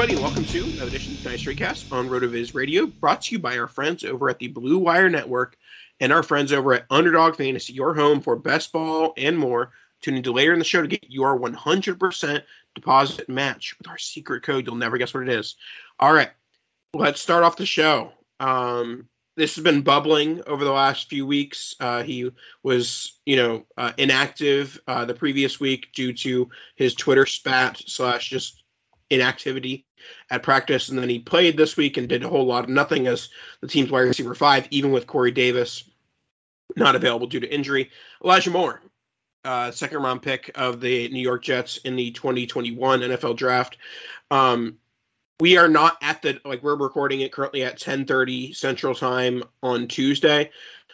Everybody, welcome to another edition of Nice Cast on RotoViz Radio, brought to you by our friends over at the Blue Wire Network and our friends over at Underdog Fantasy, your home for best ball and more. Tune into later in the show to get your 100% deposit match with our secret code. You'll never guess what it is. All right, let's start off the show. Um, this has been bubbling over the last few weeks. Uh, he was, you know, uh, inactive uh, the previous week due to his Twitter spat slash just inactivity at practice, and then he played this week and did a whole lot of nothing as the team's wide receiver five, even with Corey Davis not available due to injury. Elijah Moore, uh, second round pick of the New York Jets in the 2021 NFL Draft. Um, we are not at the like we're recording it currently at 10:30 Central Time on Tuesday.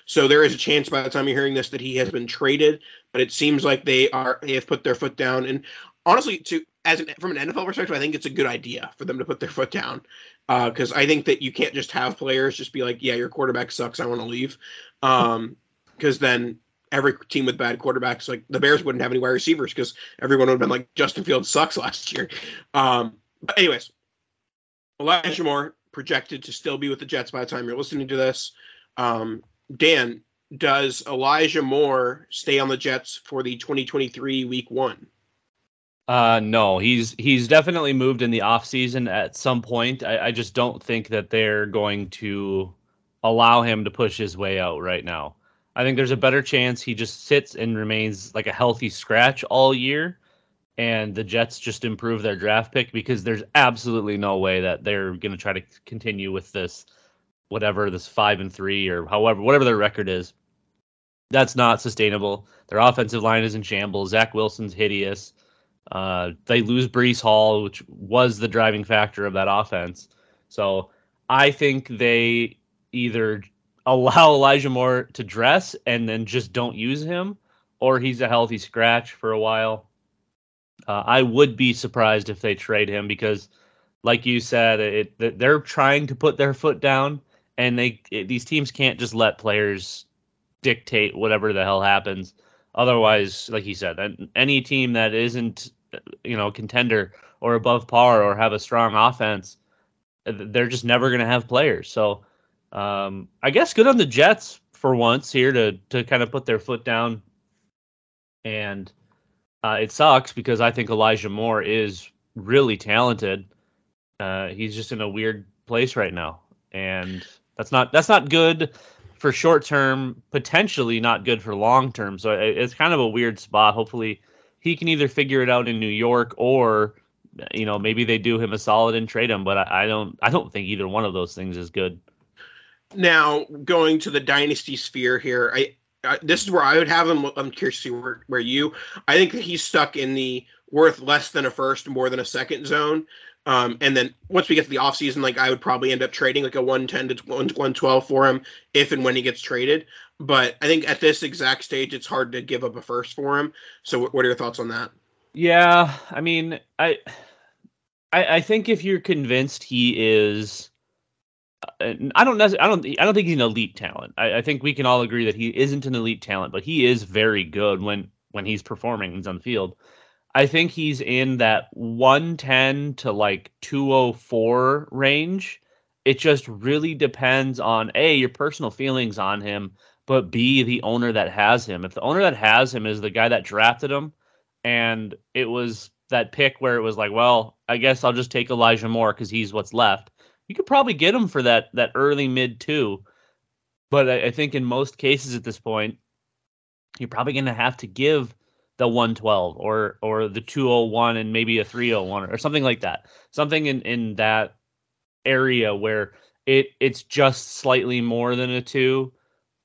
So there is a chance by the time you're hearing this that he has been traded, but it seems like they are they have put their foot down. And honestly, to as an, from an NFL perspective, I think it's a good idea for them to put their foot down because uh, I think that you can't just have players just be like, "Yeah, your quarterback sucks. I want to leave," because um, then every team with bad quarterbacks, like the Bears, wouldn't have any wide receivers because everyone would have been like, "Justin Fields sucks last year." Um, but anyways, Elijah Moore projected to still be with the Jets by the time you're listening to this. Um, Dan, does Elijah Moore stay on the Jets for the 2023 Week One? Uh, no, he's he's definitely moved in the off season at some point. I, I just don't think that they're going to allow him to push his way out right now. I think there's a better chance he just sits and remains like a healthy scratch all year, and the Jets just improve their draft pick because there's absolutely no way that they're going to try to continue with this, whatever this five and three or however whatever their record is. That's not sustainable. Their offensive line is in shambles. Zach Wilson's hideous. Uh, they lose Breece Hall, which was the driving factor of that offense. So I think they either allow Elijah Moore to dress and then just don't use him, or he's a healthy scratch for a while. Uh, I would be surprised if they trade him because, like you said, it, they're trying to put their foot down, and they it, these teams can't just let players dictate whatever the hell happens. Otherwise, like you said, any team that isn't you know contender or above par or have a strong offense, they're just never going to have players. So um, I guess good on the Jets for once here to to kind of put their foot down. And uh, it sucks because I think Elijah Moore is really talented. Uh, he's just in a weird place right now, and that's not that's not good for short term. Potentially not good for long term. So it's kind of a weird spot. Hopefully he can either figure it out in New York or you know maybe they do him a solid and trade him. But I, I don't I don't think either one of those things is good. Now going to the dynasty sphere here, I, I this is where I would have him. I'm curious to see where, where you. I think that he's stuck in the worth less than a first, more than a second zone. Um, and then once we get to the offseason, like I would probably end up trading like a 110 to 112 for him if and when he gets traded. But I think at this exact stage, it's hard to give up a first for him. So what are your thoughts on that? Yeah, I mean, I, I, I think if you're convinced he is, uh, I don't I don't, I don't think he's an elite talent. I, I think we can all agree that he isn't an elite talent, but he is very good when when he's performing he's on the field. I think he's in that 110 to like 204 range. It just really depends on A, your personal feelings on him, but B, the owner that has him. If the owner that has him is the guy that drafted him, and it was that pick where it was like, well, I guess I'll just take Elijah Moore because he's what's left. You could probably get him for that that early mid two, but I, I think in most cases at this point, you're probably going to have to give the 112 or or the 201 and maybe a 301 or something like that. Something in in that area where it it's just slightly more than a two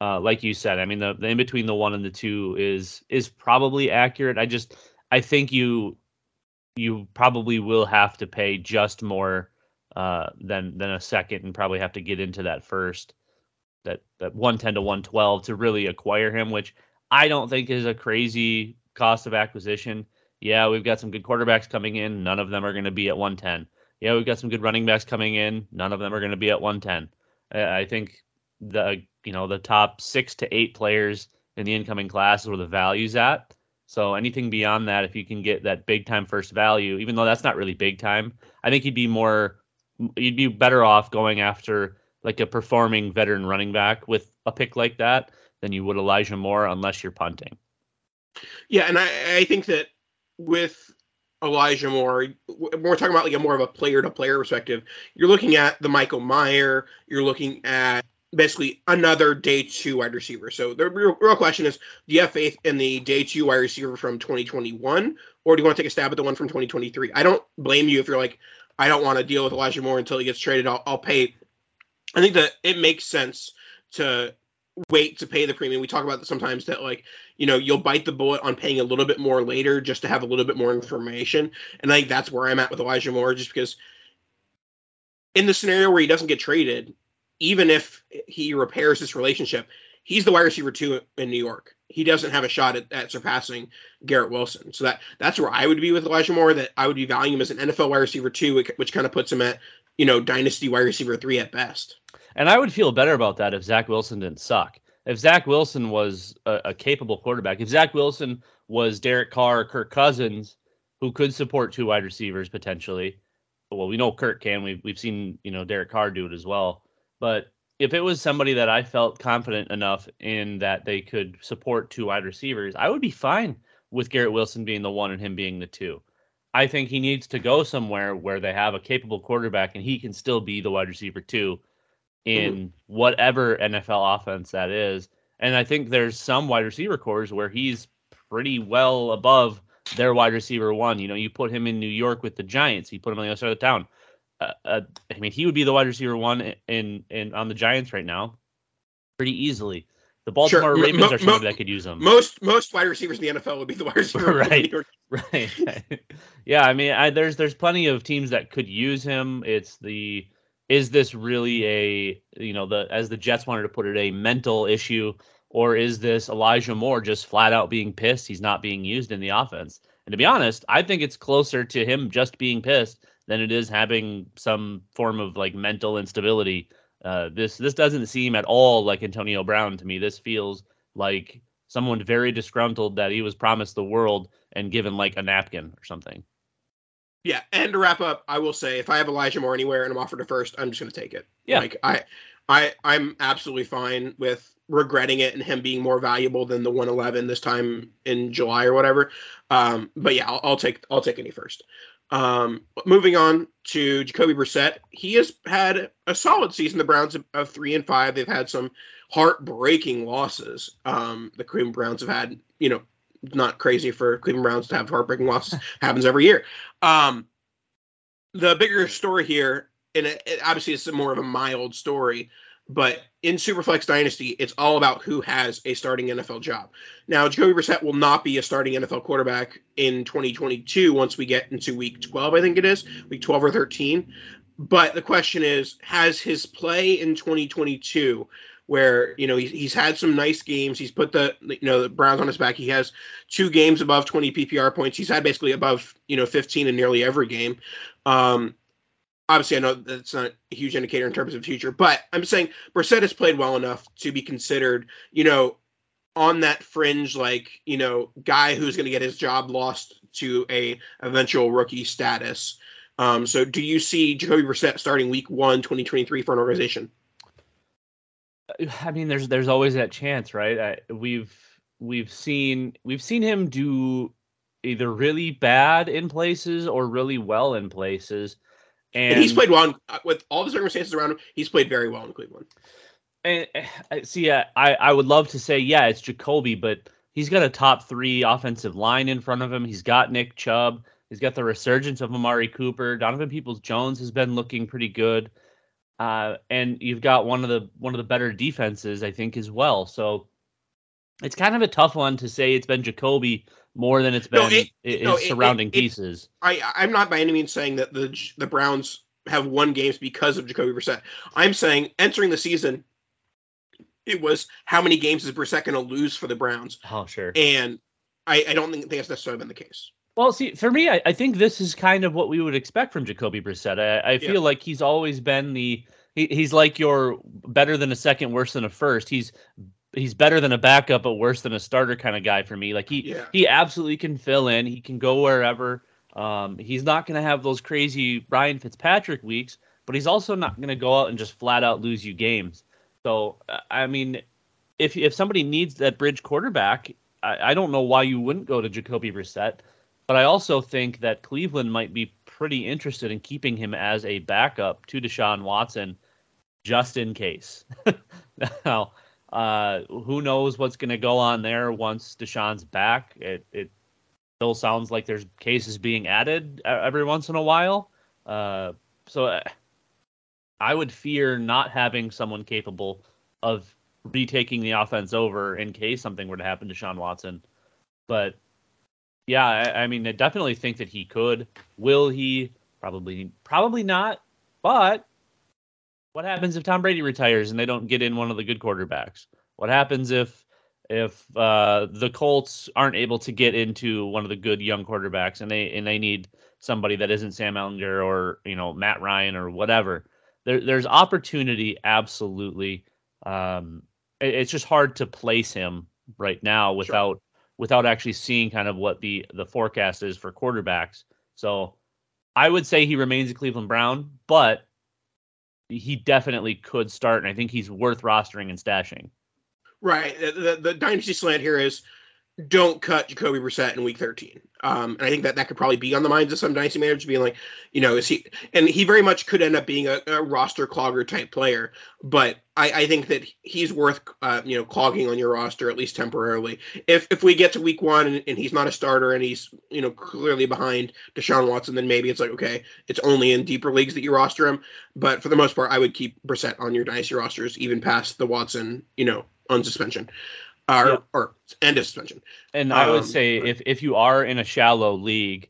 uh, like you said, I mean the, the in between the one and the two is is probably accurate. I just I think you you probably will have to pay just more uh, than than a second, and probably have to get into that first that that one ten to one twelve to really acquire him, which I don't think is a crazy cost of acquisition. Yeah, we've got some good quarterbacks coming in. None of them are going to be at 110. Yeah, we've got some good running backs coming in. None of them are going to be at 110. I think the you know the top six to eight players in the incoming class is where the value's at. So anything beyond that, if you can get that big time first value, even though that's not really big time, I think you'd be more you'd be better off going after like a performing veteran running back with a pick like that than you would Elijah Moore unless you're punting. Yeah, and I, I think that with Elijah Moore, we're talking about like a more of a player to player perspective. You're looking at the Michael Mayer, you're looking at basically another day two wide receiver. So the real, real, question is, do you have faith in the day two wide receiver from 2021, or do you want to take a stab at the one from 2023? I don't blame you if you're like, I don't want to deal with Elijah Moore until he gets traded. I'll, I'll pay. I think that it makes sense to wait to pay the premium. We talk about sometimes that like you know you'll bite the bullet on paying a little bit more later just to have a little bit more information. And I think that's where I'm at with Elijah Moore, just because in the scenario where he doesn't get traded, even if he repairs this relationship, he's the wide receiver two in New York. He doesn't have a shot at, at, surpassing Garrett Wilson. So that that's where I would be with Elijah Moore. That I would be valuing him as an NFL wide receiver two, which, which kind of puts him at you know dynasty wide receiver three at best. And I would feel better about that if Zach Wilson didn't suck. If Zach Wilson was a, a capable quarterback, if Zach Wilson was Derek Carr or Kirk Cousins, who could support two wide receivers potentially. Well, we know Kirk can. We've we've seen you know Derek Carr do it as well. But if it was somebody that I felt confident enough in that they could support two wide receivers, I would be fine with Garrett Wilson being the one and him being the two. I think he needs to go somewhere where they have a capable quarterback and he can still be the wide receiver too in mm-hmm. whatever NFL offense that is. And I think there's some wide receiver cores where he's pretty well above their wide receiver one. You know, you put him in New York with the Giants, you put him on the other side of the town uh, uh, I mean, he would be the wide receiver one in in on the Giants right now, pretty easily. The Baltimore sure. Ravens mo- are somebody mo- that could use him. Most most wide receivers in the NFL would be the wide receiver. right. right. yeah, I mean, I, there's there's plenty of teams that could use him. It's the is this really a you know the as the Jets wanted to put it a mental issue or is this Elijah Moore just flat out being pissed he's not being used in the offense? And to be honest, I think it's closer to him just being pissed than it is having some form of like mental instability. Uh, this this doesn't seem at all like Antonio Brown to me. This feels like someone very disgruntled that he was promised the world and given like a napkin or something. Yeah, and to wrap up, I will say if I have Elijah Moore anywhere and I'm offered a first, I'm just going to take it. Yeah, like I, I, I'm absolutely fine with regretting it and him being more valuable than the 111 this time in July or whatever. Um, but yeah, I'll, I'll take I'll take any first. Um, moving on to Jacoby Brissett, he has had a solid season. The Browns of three and five. They've had some heartbreaking losses. Um, the Cleveland Browns have had, you know, not crazy for Cleveland Browns to have heartbreaking losses. happens every year. Um, the bigger story here, and it, it, obviously it's more of a mild story, But in Superflex Dynasty, it's all about who has a starting NFL job. Now, Jacoby Brissett will not be a starting NFL quarterback in 2022 once we get into week 12, I think it is, week 12 or 13. But the question is, has his play in 2022 where you know he's, he's had some nice games. He's put the you know the Browns on his back. He has two games above 20 PPR points. He's had basically above you know 15 in nearly every game. Um, obviously, I know that's not a huge indicator in terms of future, but I'm saying Brissett has played well enough to be considered, you know, on that fringe, like you know, guy who's going to get his job lost to a eventual rookie status. Um, so, do you see Jacoby Brissett starting Week One, 2023 for an organization? I mean, there's there's always that chance, right? I, we've we've seen we've seen him do either really bad in places or really well in places. And, and he's played well in, uh, with all the circumstances around him. He's played very well in Cleveland. And uh, see, I I would love to say yeah, it's Jacoby, but he's got a top three offensive line in front of him. He's got Nick Chubb. He's got the resurgence of Amari Cooper. Donovan Peoples Jones has been looking pretty good. Uh, and you've got one of the one of the better defenses, I think, as well. So it's kind of a tough one to say it's been Jacoby more than it's been no, it, no, surrounding it, it, pieces. I I'm not by any means saying that the the Browns have won games because of Jacoby Brissett. I'm saying entering the season, it was how many games is Brissett going to lose for the Browns? Oh, sure. And I, I don't think, think that's necessarily been the case. Well, see, for me, I, I, think this is kind of what we would expect from Jacoby Brissett. I, I feel yeah. like he's always been the he, he's like your better than a second, worse than a first. He's he's better than a backup, but worse than a starter kind of guy for me. Like he yeah. he absolutely can fill in. He can go wherever. Um, he's not going to have those crazy Ryan Fitzpatrick weeks, but he's also not going to go out and just flat out lose you games. So I mean, if if somebody needs that bridge quarterback, I, I don't know why you wouldn't go to Jacoby Brissett. But I also think that Cleveland might be pretty interested in keeping him as a backup to Deshaun Watson, just in case. now, uh, who knows what's going to go on there once Deshaun's back? It it still sounds like there's cases being added every once in a while. Uh, so uh, I would fear not having someone capable of retaking the offense over in case something were to happen to Sean Watson. But yeah, I, I, mean, I definitely think that he could. Will he? Probably, probably not. But what happens if Tom Brady retires and they don't get in one of the good quarterbacks? What happens if if uh, the Colts aren't able to get into one of the good young quarterbacks and they and they need somebody that isn't Sam Ehlinger or you know Matt Ryan or whatever? There, there's opportunity, absolutely. Um, it, it's just hard to place him right now without sure without actually seeing kind of what the the forecast is for quarterbacks. So I would say he remains a Cleveland Brown, but he definitely could start, and I think he's worth rostering and stashing. Right. The, the, the dynasty slant here is don't cut Jacoby Brissett in week 13. Um, and I think that that could probably be on the minds of some dynasty managers being like, you know, is he, and he very much could end up being a, a roster clogger type player. But I, I think that he's worth, uh, you know, clogging on your roster at least temporarily. If if we get to week one and, and he's not a starter and he's, you know, clearly behind Deshaun Watson, then maybe it's like, okay, it's only in deeper leagues that you roster him. But for the most part, I would keep Brissett on your dynasty rosters even past the Watson, you know, unsuspension or, yeah. or end of suspension. And I would um, say if if you are in a shallow league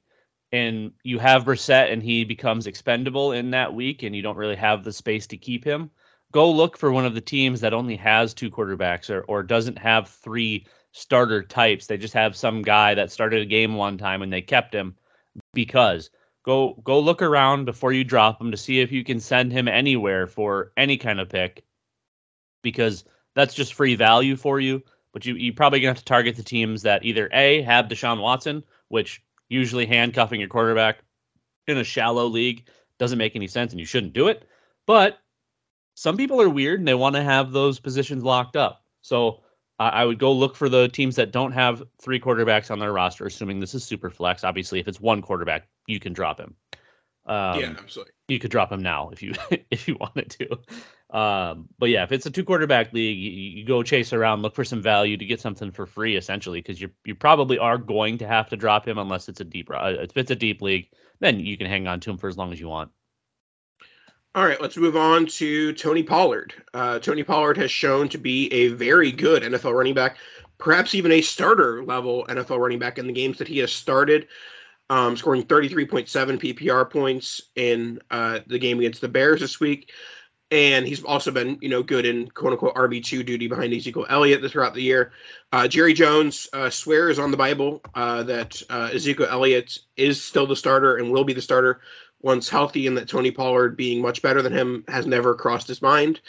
and you have Brissett and he becomes expendable in that week and you don't really have the space to keep him, go look for one of the teams that only has two quarterbacks or, or doesn't have three starter types. They just have some guy that started a game one time and they kept him because go go look around before you drop him to see if you can send him anywhere for any kind of pick because that's just free value for you but you you probably gonna have to target the teams that either a have Deshaun Watson, which usually handcuffing your quarterback in a shallow league doesn't make any sense, and you shouldn't do it. But some people are weird and they want to have those positions locked up. So uh, I would go look for the teams that don't have three quarterbacks on their roster, assuming this is super flex. Obviously, if it's one quarterback, you can drop him. Um, yeah, absolutely. You could drop him now if you if you wanted to. Um, but yeah, if it's a two quarterback league, you, you, go chase around, look for some value to get something for free, essentially, because you you probably are going to have to drop him unless it's a deep uh, if it's a deep league, then you can hang on to him for as long as you want. All right, let's move on to Tony Pollard. Uh, Tony Pollard has shown to be a very good NFL running back, perhaps even a starter level NFL running back in the games that he has started, um, scoring 33.7 PPR points in uh, the game against the Bears this week. And he's also been, you know, good in quote unquote RB two duty behind Ezekiel Elliott throughout the year. Uh, Jerry Jones uh, swears on the Bible uh, that uh, Ezekiel Elliott is still the starter and will be the starter once healthy, and that Tony Pollard being much better than him has never crossed his mind.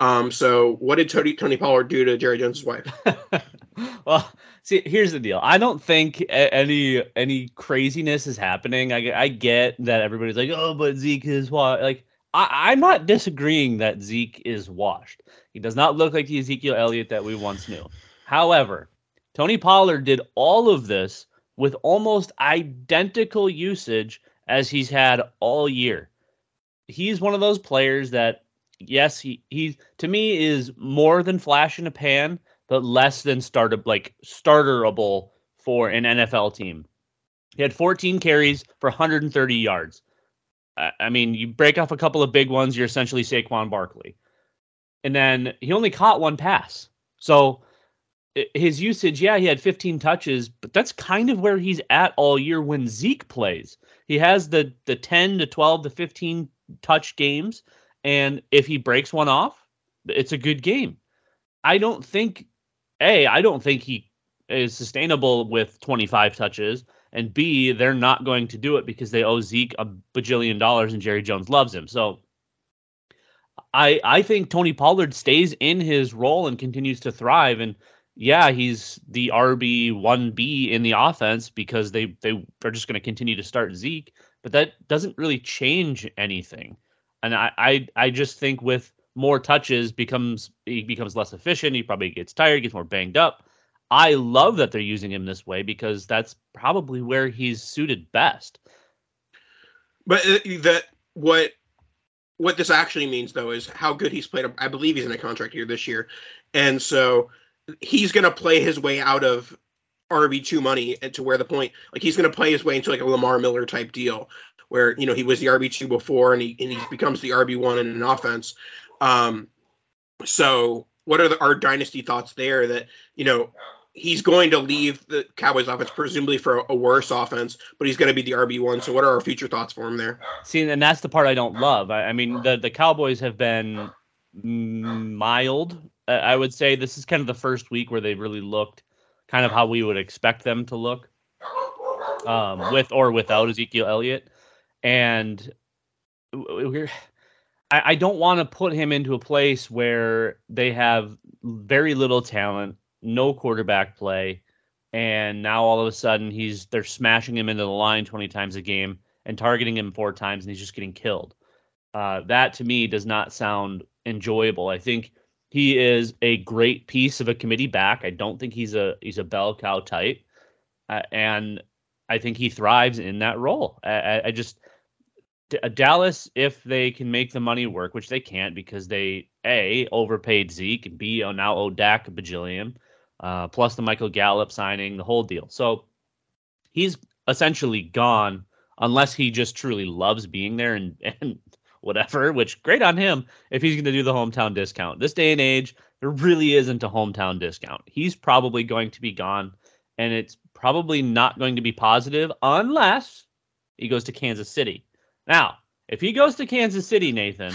Um, so, what did Tony Tony Pollard do to Jerry Jones's wife? well, see, here's the deal. I don't think any any craziness is happening. I, I get that everybody's like, oh, but Zeke is what like. I, I'm not disagreeing that Zeke is washed. He does not look like the Ezekiel Elliott that we once knew. However, Tony Pollard did all of this with almost identical usage as he's had all year. He's one of those players that, yes, he he to me is more than flash in a pan, but less than started like starterable for an NFL team. He had 14 carries for 130 yards. I mean, you break off a couple of big ones, you're essentially Saquon Barkley. And then he only caught one pass. So his usage, yeah, he had 15 touches, but that's kind of where he's at all year when Zeke plays. He has the the 10 to 12 to 15 touch games, and if he breaks one off, it's a good game. I don't think a I don't think he is sustainable with 25 touches, and B they're not going to do it because they owe Zeke a bajillion dollars and Jerry Jones loves him. So I I think Tony Pollard stays in his role and continues to thrive and yeah, he's the RB one B in the offense because they they are just going to continue to start Zeke, but that doesn't really change anything. And I, I I just think with more touches becomes he becomes less efficient. He probably gets tired, gets more banged up. I love that they're using him this way because that's probably where he's suited best. But uh, that what what this actually means though is how good he's played. I believe he's in a contract year this year, and so he's going to play his way out of RB2 money to where the point, like he's going to play his way into like a Lamar Miller type deal where, you know, he was the RB2 before and he, and he becomes the RB1 in an offense. Um, so what are the, our dynasty thoughts there that, you know, he's going to leave the Cowboys offense presumably for a, worse offense, but he's going to be the RB1. So what are our future thoughts for him there? See, and that's the part I don't love. I, I mean, the, the Cowboys have been mild I would say this is kind of the first week where they really looked kind of how we would expect them to look, um, with or without Ezekiel Elliott, and we're. I, I don't want to put him into a place where they have very little talent, no quarterback play, and now all of a sudden he's they're smashing him into the line 20 times a game and targeting him four times and he's just getting killed. Uh, that to me does not sound enjoyable. I think he is a great piece of a committee back. I don't think he's a he's a bell cow type, uh, and I think he thrives in that role. I, I just uh, Dallas, if they can make the money work, which they can't because they a overpaid Zeke and b oh, now owe Dak a bajillion, uh, plus the Michael Gallup signing, the whole deal. So he's essentially gone unless he just truly loves being there and and whatever, which great on him if he's going to do the hometown discount. This day and age, there really isn't a hometown discount. He's probably going to be gone, and it's probably not going to be positive unless he goes to Kansas City. Now, if he goes to Kansas City, Nathan,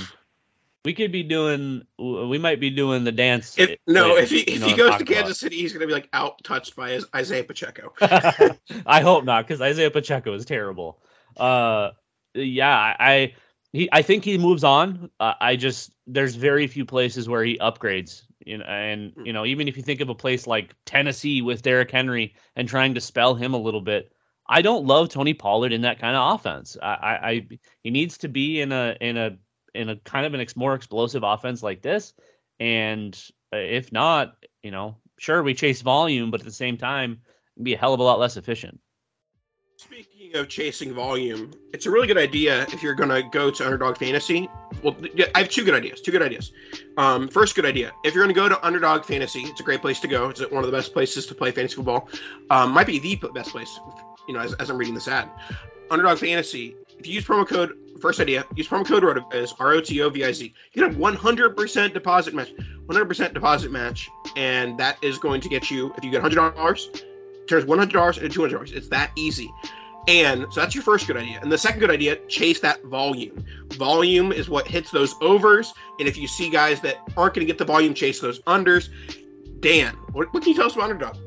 we could be doing we might be doing the dance. If, no, if he if he goes to Kansas. City, he's gonna be like out touched by his Isaiah Pacheco. I hope not, because Isaiah Pacheco is terrible. Uh, yeah, I he I think he moves on. Uh, I just there's very few places where he upgrades. You know, and you know, even if you think of a place like Tennessee with Derrick Henry and trying to spell him a little bit, I don't love Tony Pollard in that kind of offense. I, I, I he needs to be in a in a in a kind of an ex, more explosive offense like this, and uh, if not, you know, sure we chase volume, but at the same time, be a hell of a lot less efficient. Speaking of chasing volume, it's a really good idea if you're going to go to Underdog Fantasy. Well, I have two good ideas. Two good ideas. Um, first, good idea. If you're going to go to Underdog Fantasy, it's a great place to go. It's one of the best places to play fantasy football. Um, might be the best place, you know, as, as I'm reading this ad. Underdog Fantasy if you use promo code first idea, use promo code ROTOVIZ, R O T O V I Z. You get a 100% deposit match, 100% deposit match, and that is going to get you if you get $100, turns $100 into $200. It's that easy. And so that's your first good idea. And the second good idea, chase that volume. Volume is what hits those overs. And if you see guys that aren't going to get the volume, chase those unders. Dan, what, what can you tell us about underdog?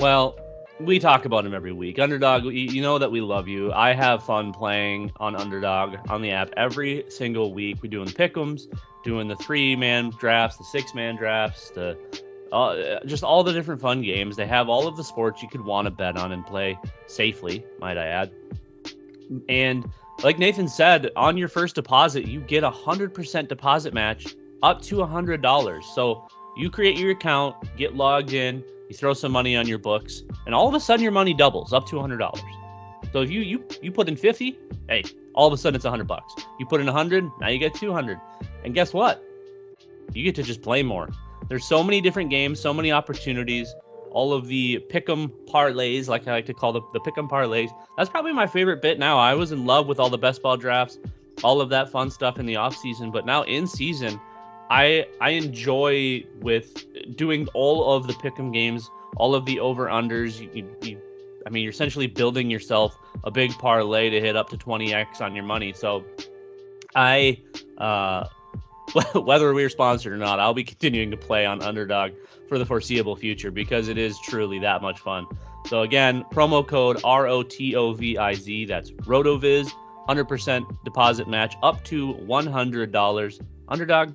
Well, we talk about him every week. Underdog, you know that we love you. I have fun playing on Underdog on the app every single week. We're doing pick'ems, doing the three man drafts, the six man drafts, the uh, just all the different fun games. They have all of the sports you could want to bet on and play safely, might I add. And like Nathan said, on your first deposit, you get a hundred percent deposit match up to a hundred dollars. So you create your account, get logged in, you throw some money on your books, and all of a sudden your money doubles up to hundred dollars. So if you you you put in fifty, hey, all of a sudden it's hundred bucks. You put in hundred, now you get two hundred. And guess what? You get to just play more. There's so many different games, so many opportunities. All of the pick'em parlays, like I like to call the, the pick'em parlays. That's probably my favorite bit now. I was in love with all the best ball drafts, all of that fun stuff in the off season, but now in season, I I enjoy with doing all of the pick'em games, all of the over unders. You, you, you, I mean, you're essentially building yourself a big parlay to hit up to 20x on your money. So, I uh, whether we're sponsored or not, I'll be continuing to play on Underdog for the foreseeable future because it is truly that much fun. So again, promo code R O T O V I Z. That's Rotoviz. 100% deposit match up to $100. Underdog,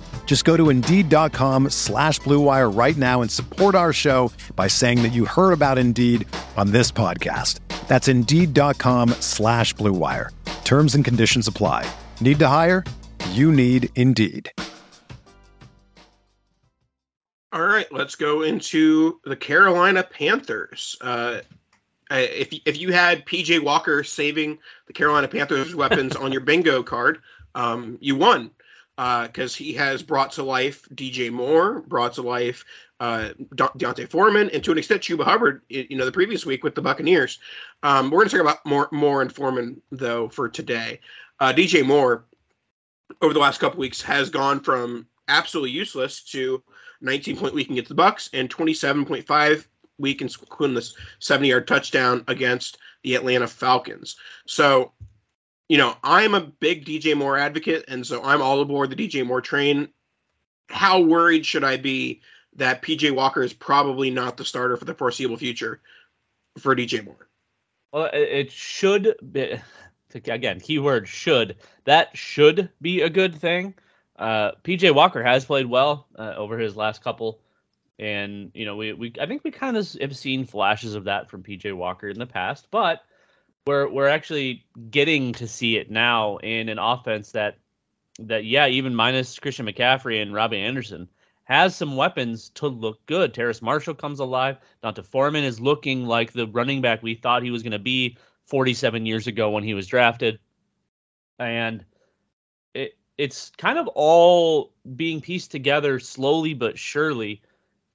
Just go to Indeed.com slash BlueWire right now and support our show by saying that you heard about Indeed on this podcast. That's Indeed.com slash BlueWire. Terms and conditions apply. Need to hire? You need Indeed. All right, let's go into the Carolina Panthers. Uh, if if you had PJ Walker saving the Carolina Panthers weapons on your bingo card, um, you won because uh, he has brought to life DJ Moore, brought to life uh, D'Onta Foreman, and to an extent Chuba Hubbard. You know, the previous week with the Buccaneers. Um, we're going to talk about more Moore and Foreman though for today. Uh, DJ Moore over the last couple weeks has gone from absolutely useless to 19 point week against the Bucks, and 27.5 week including this 70 yard touchdown against the Atlanta Falcons. So, you know, I'm a big DJ Moore advocate, and so I'm all aboard the DJ Moore train. How worried should I be that PJ Walker is probably not the starter for the foreseeable future for DJ Moore? Well, it should be, again, keyword should. That should be a good thing. Uh, PJ Walker has played well uh, over his last couple, and you know we, we I think we kind of have seen flashes of that from PJ Walker in the past, but we're we're actually getting to see it now in an offense that that yeah even minus Christian McCaffrey and Robbie Anderson has some weapons to look good. Terrace Marshall comes alive. D'Onta Foreman is looking like the running back we thought he was going to be 47 years ago when he was drafted, and it it's kind of all being pieced together slowly but surely.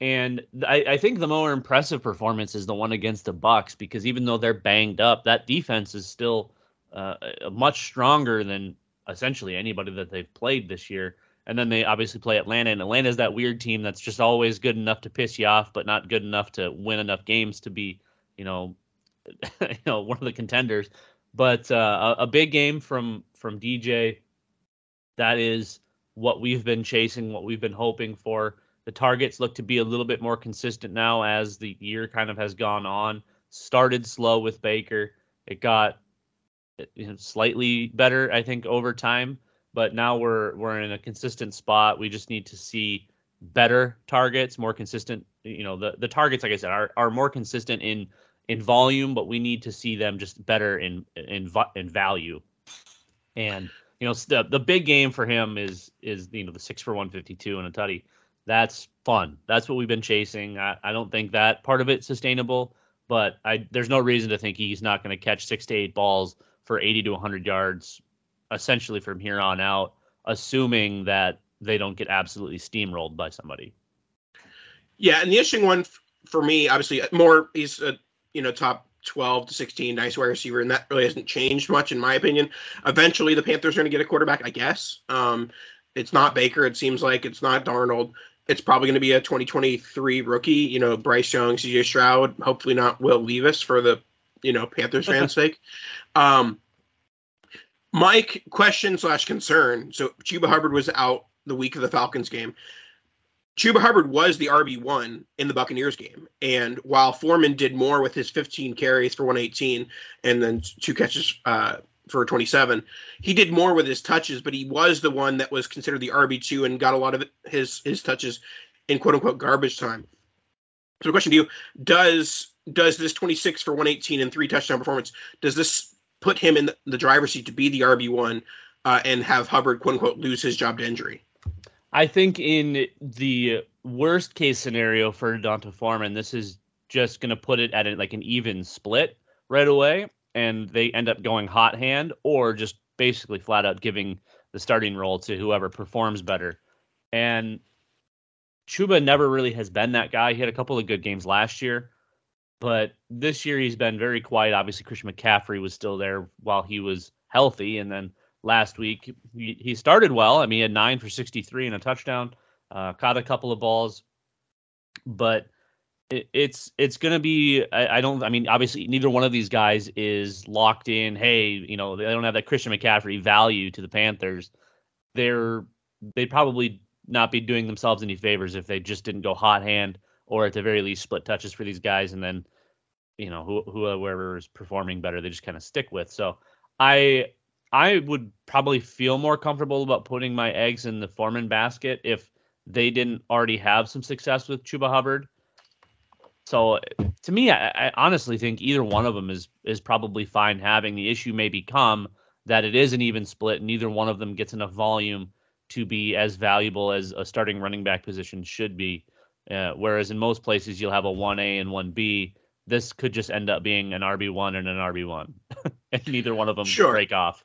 And I, I, think the more impressive performance is the one against the Bucks because even though they're banged up, that defense is still uh, much stronger than essentially anybody that they've played this year. And then they obviously play Atlanta, and Atlanta is that weird team that's just always good enough to piss you off, but not good enough to win enough games to be, you know, you know, one of the contenders. But uh, a, a big game from from DJ that is what we've been chasing, what we've been hoping for. The targets look to be a little bit more consistent now as the year kind of has gone on. Started slow with Baker. It got you know, slightly better, I think, over time. But now we're we're in a consistent spot. We just need to see better targets, more consistent. You know, the the targets, like I said, are are more consistent in in volume, but we need to see them just better in in in value. And you know, the the big game for him is is you know the six for one fifty two and a tutty. That's fun. That's what we've been chasing. I, I don't think that part of it's sustainable, but I there's no reason to think he's not going to catch six to eight balls for 80 to 100 yards essentially from here on out, assuming that they don't get absolutely steamrolled by somebody. Yeah, and the interesting one for me, obviously, more he's a you know top 12 to 16 nice wide receiver, and that really hasn't changed much in my opinion. Eventually, the Panthers are going to get a quarterback, I guess. Um, it's not Baker. It seems like it's not Darnold. It's probably going to be a 2023 rookie. You know, Bryce Young, C.J. Stroud. Hopefully not Will Levis for the you know Panthers fans' sake. Um, Mike, question slash concern. So Chuba Hubbard was out the week of the Falcons game. Chuba Hubbard was the RB one in the Buccaneers game, and while Foreman did more with his 15 carries for 118 and then two catches uh, for 27, he did more with his touches. But he was the one that was considered the RB two and got a lot of his his touches in quote unquote garbage time. So, the question to you: Does does this 26 for 118 and three touchdown performance does this put him in the, the driver's seat to be the RB one uh, and have Hubbard quote unquote lose his job to injury? I think in the worst case scenario for D'Onta Foreman, this is just going to put it at a, like an even split right away, and they end up going hot hand or just basically flat out giving the starting role to whoever performs better. And Chuba never really has been that guy. He had a couple of good games last year, but this year he's been very quiet. Obviously, Christian McCaffrey was still there while he was healthy, and then last week he, started well. I mean, he had nine for 63 and a touchdown, uh, caught a couple of balls, but it, it's it's going to be. I, I, don't. I mean, obviously, neither one of these guys is locked in. Hey, you know, they don't have that Christian McCaffrey value to the Panthers. They're they'd probably not be doing themselves any favors if they just didn't go hot hand or at the very least split touches for these guys and then you know who whoever is performing better they just kind of stick with so i i would probably feel more comfortable about putting my eggs in the foreman basket if they didn't already have some success with chuba hubbard so to me I, I honestly think either one of them is is probably fine having the issue may become that it is an even split and neither one of them gets enough volume to be as valuable as a starting running back position should be uh, whereas in most places you'll have a 1A and 1B. This could just end up being an RB1 and an RB1, and neither one of them sure. break off.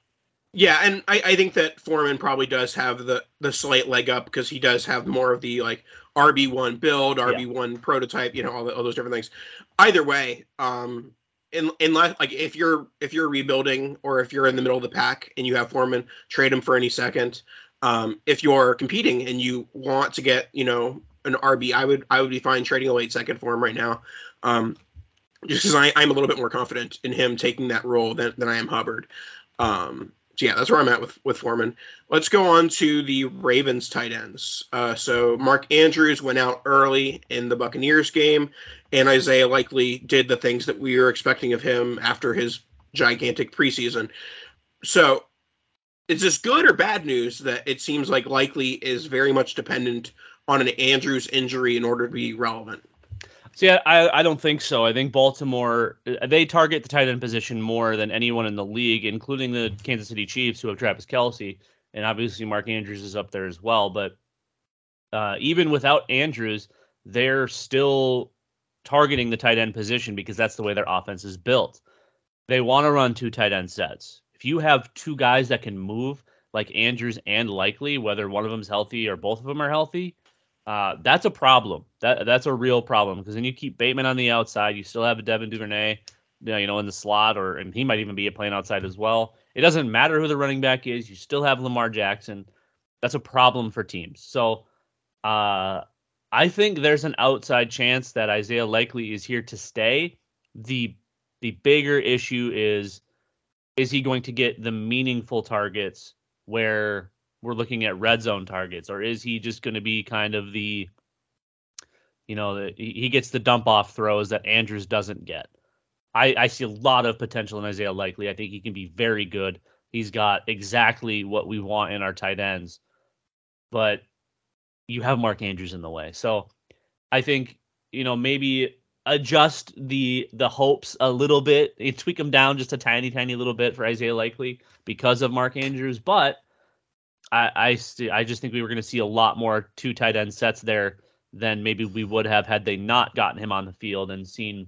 Yeah, and I, I think that Foreman probably does have the the slight leg up because he does have more of the like RB one build, RB one yeah. prototype, you know, all, the, all those different things. Either way, um, in, unless like if you're if you're rebuilding or if you're in the middle of the pack and you have Foreman, trade him for any second. Um, if you're competing and you want to get you know an RB, I would I would be fine trading a late second for him right now. Um, just because I'm a little bit more confident in him taking that role than, than I am Hubbard. Um, so yeah, that's where I'm at with with Foreman. Let's go on to the Ravens tight ends. Uh, so Mark Andrews went out early in the Buccaneers game, and Isaiah Likely did the things that we were expecting of him after his gigantic preseason. So is this good or bad news that it seems like Likely is very much dependent on an Andrews injury in order to be relevant? See, I, I don't think so. I think Baltimore they target the tight end position more than anyone in the league, including the Kansas City Chiefs, who have Travis Kelce, and obviously Mark Andrews is up there as well. But uh, even without Andrews, they're still targeting the tight end position because that's the way their offense is built. They want to run two tight end sets. If you have two guys that can move, like Andrews and Likely, whether one of them's healthy or both of them are healthy, uh, that's a problem. That that's a real problem because then you keep Bateman on the outside. You still have a Devin Duvernay, you know, in the slot, or and he might even be playing outside as well. It doesn't matter who the running back is. You still have Lamar Jackson. That's a problem for teams. So, uh, I think there's an outside chance that Isaiah Likely is here to stay. The the bigger issue is is he going to get the meaningful targets where we're looking at red zone targets, or is he just going to be kind of the, you know, the, he gets the dump off throws that Andrews doesn't get. I, I see a lot of potential in Isaiah Likely. I think he can be very good. He's got exactly what we want in our tight ends, but you have Mark Andrews in the way. So I think you know maybe adjust the the hopes a little bit, tweak them down just a tiny tiny little bit for Isaiah Likely because of Mark Andrews, but I I, st- I just think we were going to see a lot more two tight end sets there than maybe we would have had they not gotten him on the field and seen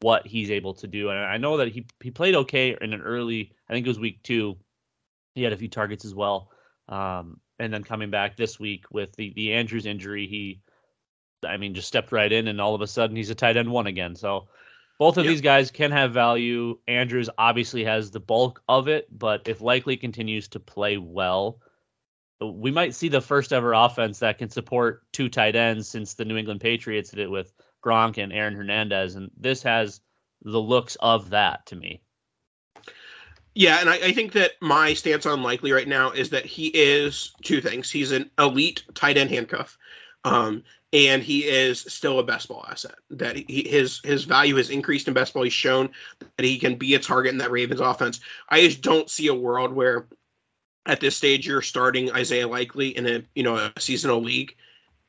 what he's able to do. And I know that he he played okay in an early, I think it was week two. He had a few targets as well. Um, and then coming back this week with the the Andrews injury, he, I mean, just stepped right in, and all of a sudden he's a tight end one again. So both of yep. these guys can have value. Andrews obviously has the bulk of it, but if Likely continues to play well, we might see the first ever offense that can support two tight ends since the New England Patriots did it with Gronk and Aaron Hernandez, and this has the looks of that to me. Yeah, and I, I, think that my stance on Likely right now is that he is two things. He's an elite tight end handcuff, um, and he is still a best ball asset. That he, his his value has increased in best ball. He's shown that he can be a target in that Ravens offense. I just don't see a world where, at this stage, you're starting Isaiah Likely in a you know a seasonal league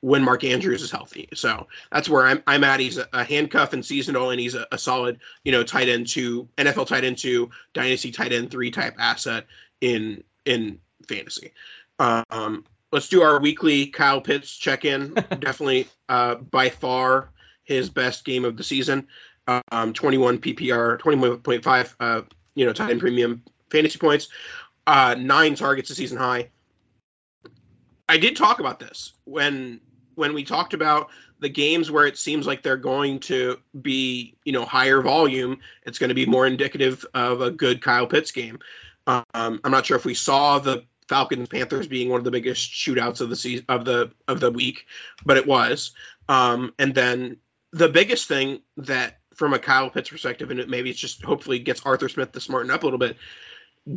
when Mark Andrews is healthy. So that's where I'm, I'm at. He's a, a handcuff and seasonal, and he's a, a, solid, you know, tight end two, NFL tight end two, dynasty tight end three type asset in in fantasy. Um, let's do our weekly Kyle Pitts check in. Definitely, uh, by far his best game of the season. Um, 21 PPR, 21.5, uh, you know, tight end premium fantasy points, uh, nine targets a season high. I did talk about this when when we talked about the games where it seems like they're going to be, you know, higher volume, it's going to be more indicative of a good Kyle Pitts game. Um, I'm not sure if we saw the Falcons Panthers being one of the biggest shootouts of the season of the of the week, but it was. Um, and then the biggest thing that from a Kyle Pitts perspective, and it, maybe it's just hopefully gets Arthur Smith to smarten up a little bit.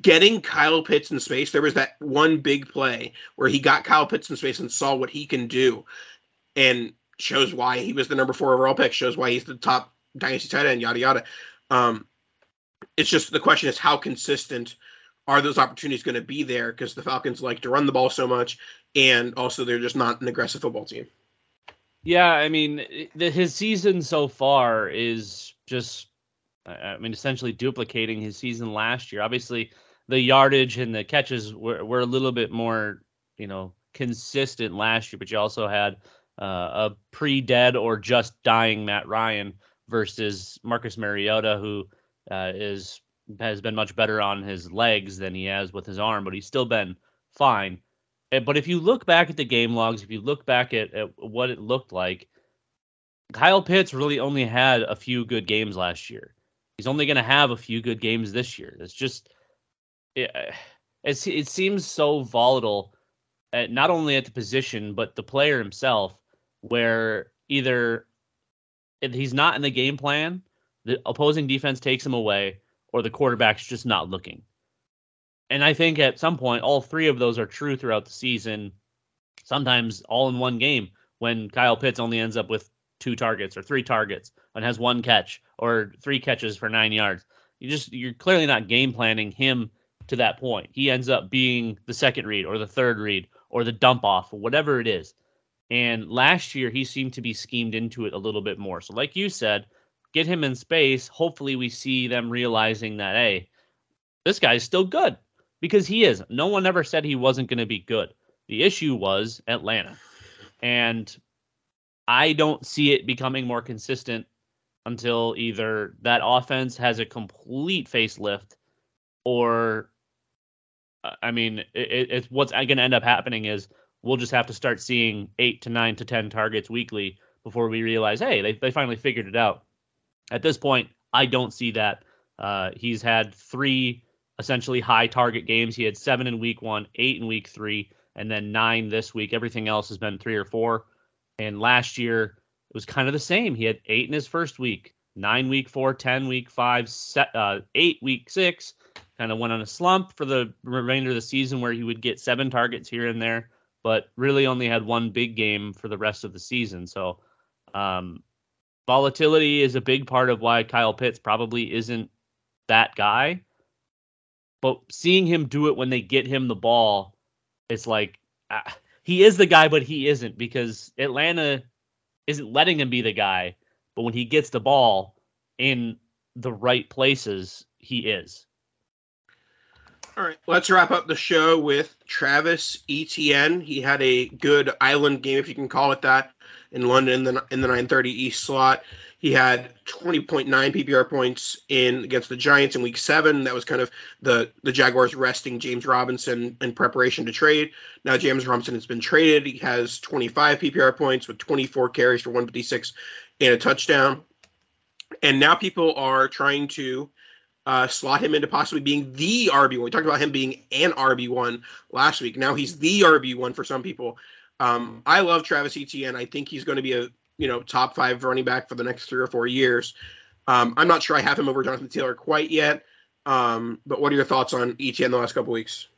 Getting Kyle Pitts in space, there was that one big play where he got Kyle Pitts in space and saw what he can do and shows why he was the number four overall pick, shows why he's the top dynasty tight end, yada yada. Um, it's just the question is how consistent are those opportunities going to be there because the Falcons like to run the ball so much, and also they're just not an aggressive football team. Yeah, I mean, the, his season so far is just, I mean, essentially duplicating his season last year. Obviously, the yardage and the catches were, were a little bit more, you know, consistent last year, but you also had uh, a pre-dead or just dying Matt Ryan versus Marcus Mariota, who uh, is has been much better on his legs than he has with his arm, but he's still been fine. But if you look back at the game logs, if you look back at, at what it looked like, Kyle Pitts really only had a few good games last year. He's only going to have a few good games this year. It's just it, uh, it, it seems so volatile, at, not only at the position but the player himself where either he's not in the game plan, the opposing defense takes him away, or the quarterback's just not looking. And I think at some point, all three of those are true throughout the season, sometimes all in one game when Kyle Pitts only ends up with two targets or three targets and has one catch or three catches for nine yards. You just you're clearly not game planning him to that point. He ends up being the second read or the third read or the dump off or whatever it is. And last year, he seemed to be schemed into it a little bit more. So, like you said, get him in space. Hopefully, we see them realizing that, hey, this guy's still good because he is. No one ever said he wasn't going to be good. The issue was Atlanta. And I don't see it becoming more consistent until either that offense has a complete facelift or uh, I mean, it, it's what's going to end up happening is we'll just have to start seeing eight to nine to ten targets weekly before we realize, hey, they they finally figured it out. At this point, I don't see that. Uh, he's had three essentially high target games. He had seven in week one, eight in week three, and then nine this week. Everything else has been three or four. And last year it was kind of the same. He had eight in his first week, nine week four, 10 week five, set, uh, eight week six. Kind of went on a slump for the remainder of the season where he would get seven targets here and there, but really only had one big game for the rest of the season. So, um, volatility is a big part of why Kyle Pitts probably isn't that guy. But seeing him do it when they get him the ball, it's like uh, he is the guy, but he isn't because Atlanta isn't letting him be the guy. But when he gets the ball in the right places, he is. All right, let's wrap up the show with Travis Etienne. He had a good island game, if you can call it that, in London in the, in the 9:30 East slot. He had 20.9 PPR points in against the Giants in Week Seven. That was kind of the the Jaguars resting James Robinson in preparation to trade. Now James Robinson has been traded. He has 25 PPR points with 24 carries for 156 and a touchdown. And now people are trying to uh, slot him into possibly being the RB1. We talked about him being an RB1 last week. Now he's the RB1 for some people. Um, I love Travis Etienne. I think he's going to be a you know top five running back for the next three or four years. Um, I'm not sure I have him over Jonathan Taylor quite yet. Um, but what are your thoughts on Etienne the last couple weeks?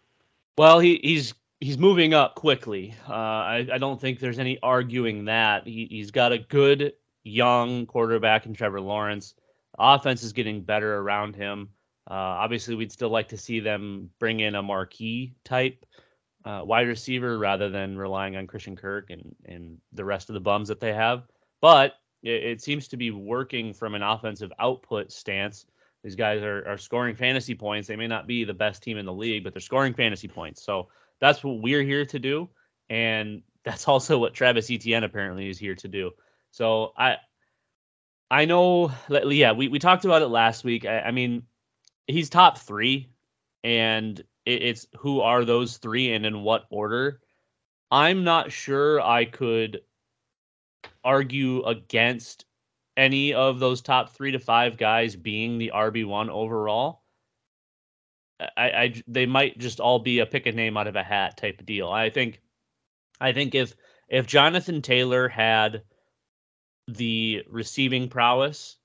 Well, he, he's he's moving up quickly. Uh, I, I, don't think there's any arguing that he, he's got a good young quarterback in Trevor Lawrence. offense is getting better around him. Uh, obviously, we'd still like to see them bring in a marquee type uh, wide receiver rather than relying on Christian Kirk and, and the rest of the bums that they have. But it, it seems to be working from an offensive output stance. These guys are, are scoring fantasy points. They may not be the best team in the league, but they're scoring fantasy points. So that's what we're here to do. And that's also what Travis Etienne apparently is here to do. So I I know yeah, we, we talked about it last week. I, I mean, he's top three, and it's who are those three and in what order. I'm not sure I could argue against any of those top three to five guys being the RB one overall. I, I they might just all be a pick a name out of a hat type of deal. I think I think if if Jonathan Taylor had the receiving prowess,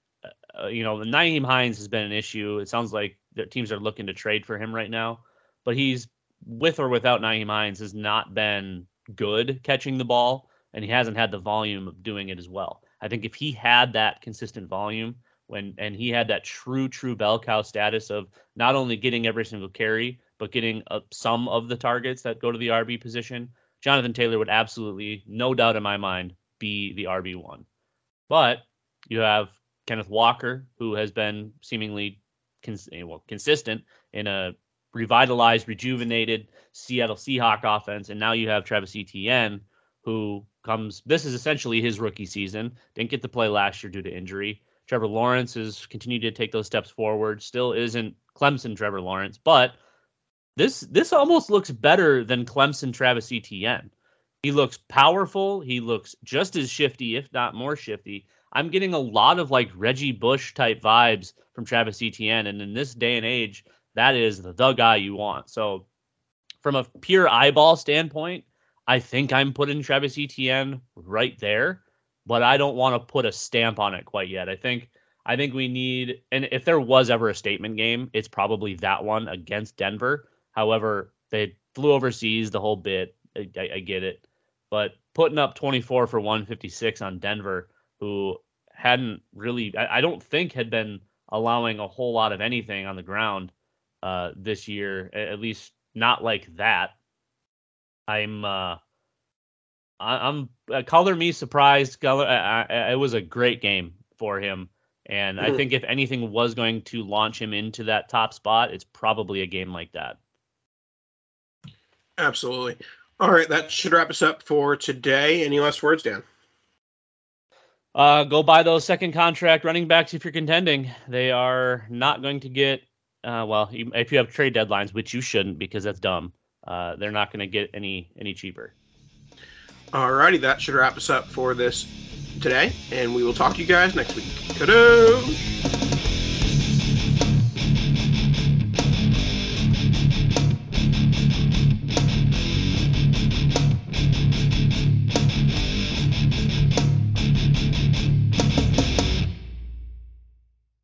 uh, you know, Nyheim Hines has been an issue. It sounds like the teams are looking to trade for him right now but he's with or without Nyheim Hines has not been good catching the ball, and he hasn't had the volume of doing it as well. I think if he had that consistent volume when and he had that true true bell cow status of not only getting every single carry but getting uh, some of the targets that go to the RB position, Jonathan Taylor would absolutely, no doubt in my mind, be the RB one. But you have Kenneth Walker, who has been seemingly cons- well, consistent in a revitalized, rejuvenated Seattle Seahawk offense, and now you have Travis Etienne, who comes. This is essentially his rookie season. Didn't get to play last year due to injury. Trevor Lawrence has continued to take those steps forward. Still isn't Clemson Trevor Lawrence, but this this almost looks better than Clemson Travis Etienne. He looks powerful. He looks just as shifty, if not more shifty. I'm getting a lot of like Reggie Bush type vibes from Travis Etienne, and in this day and age, that is the guy you want. So, from a pure eyeball standpoint, I think I'm putting Travis Etienne right there, but I don't want to put a stamp on it quite yet. I think I think we need, and if there was ever a statement game, it's probably that one against Denver. However, they flew overseas the whole bit. I, I, I get it, but putting up 24 for 156 on Denver, who hadn't really, I, I don't think had been allowing a whole lot of anything on the ground uh, this year, at least not like that. I'm uh, I, am uh, color me surprised. Color, I, I, it was a great game for him, and I mm-hmm. think if anything was going to launch him into that top spot, it's probably a game like that. Absolutely. All right, that should wrap us up for today. Any last words, Dan? Uh, go buy those second contract running backs if you're contending. They are not going to get uh, well, if you have trade deadlines, which you shouldn't because that's dumb, uh, they're not going to get any any cheaper. Alrighty, that should wrap us up for this today, and we will talk to you guys next week. ta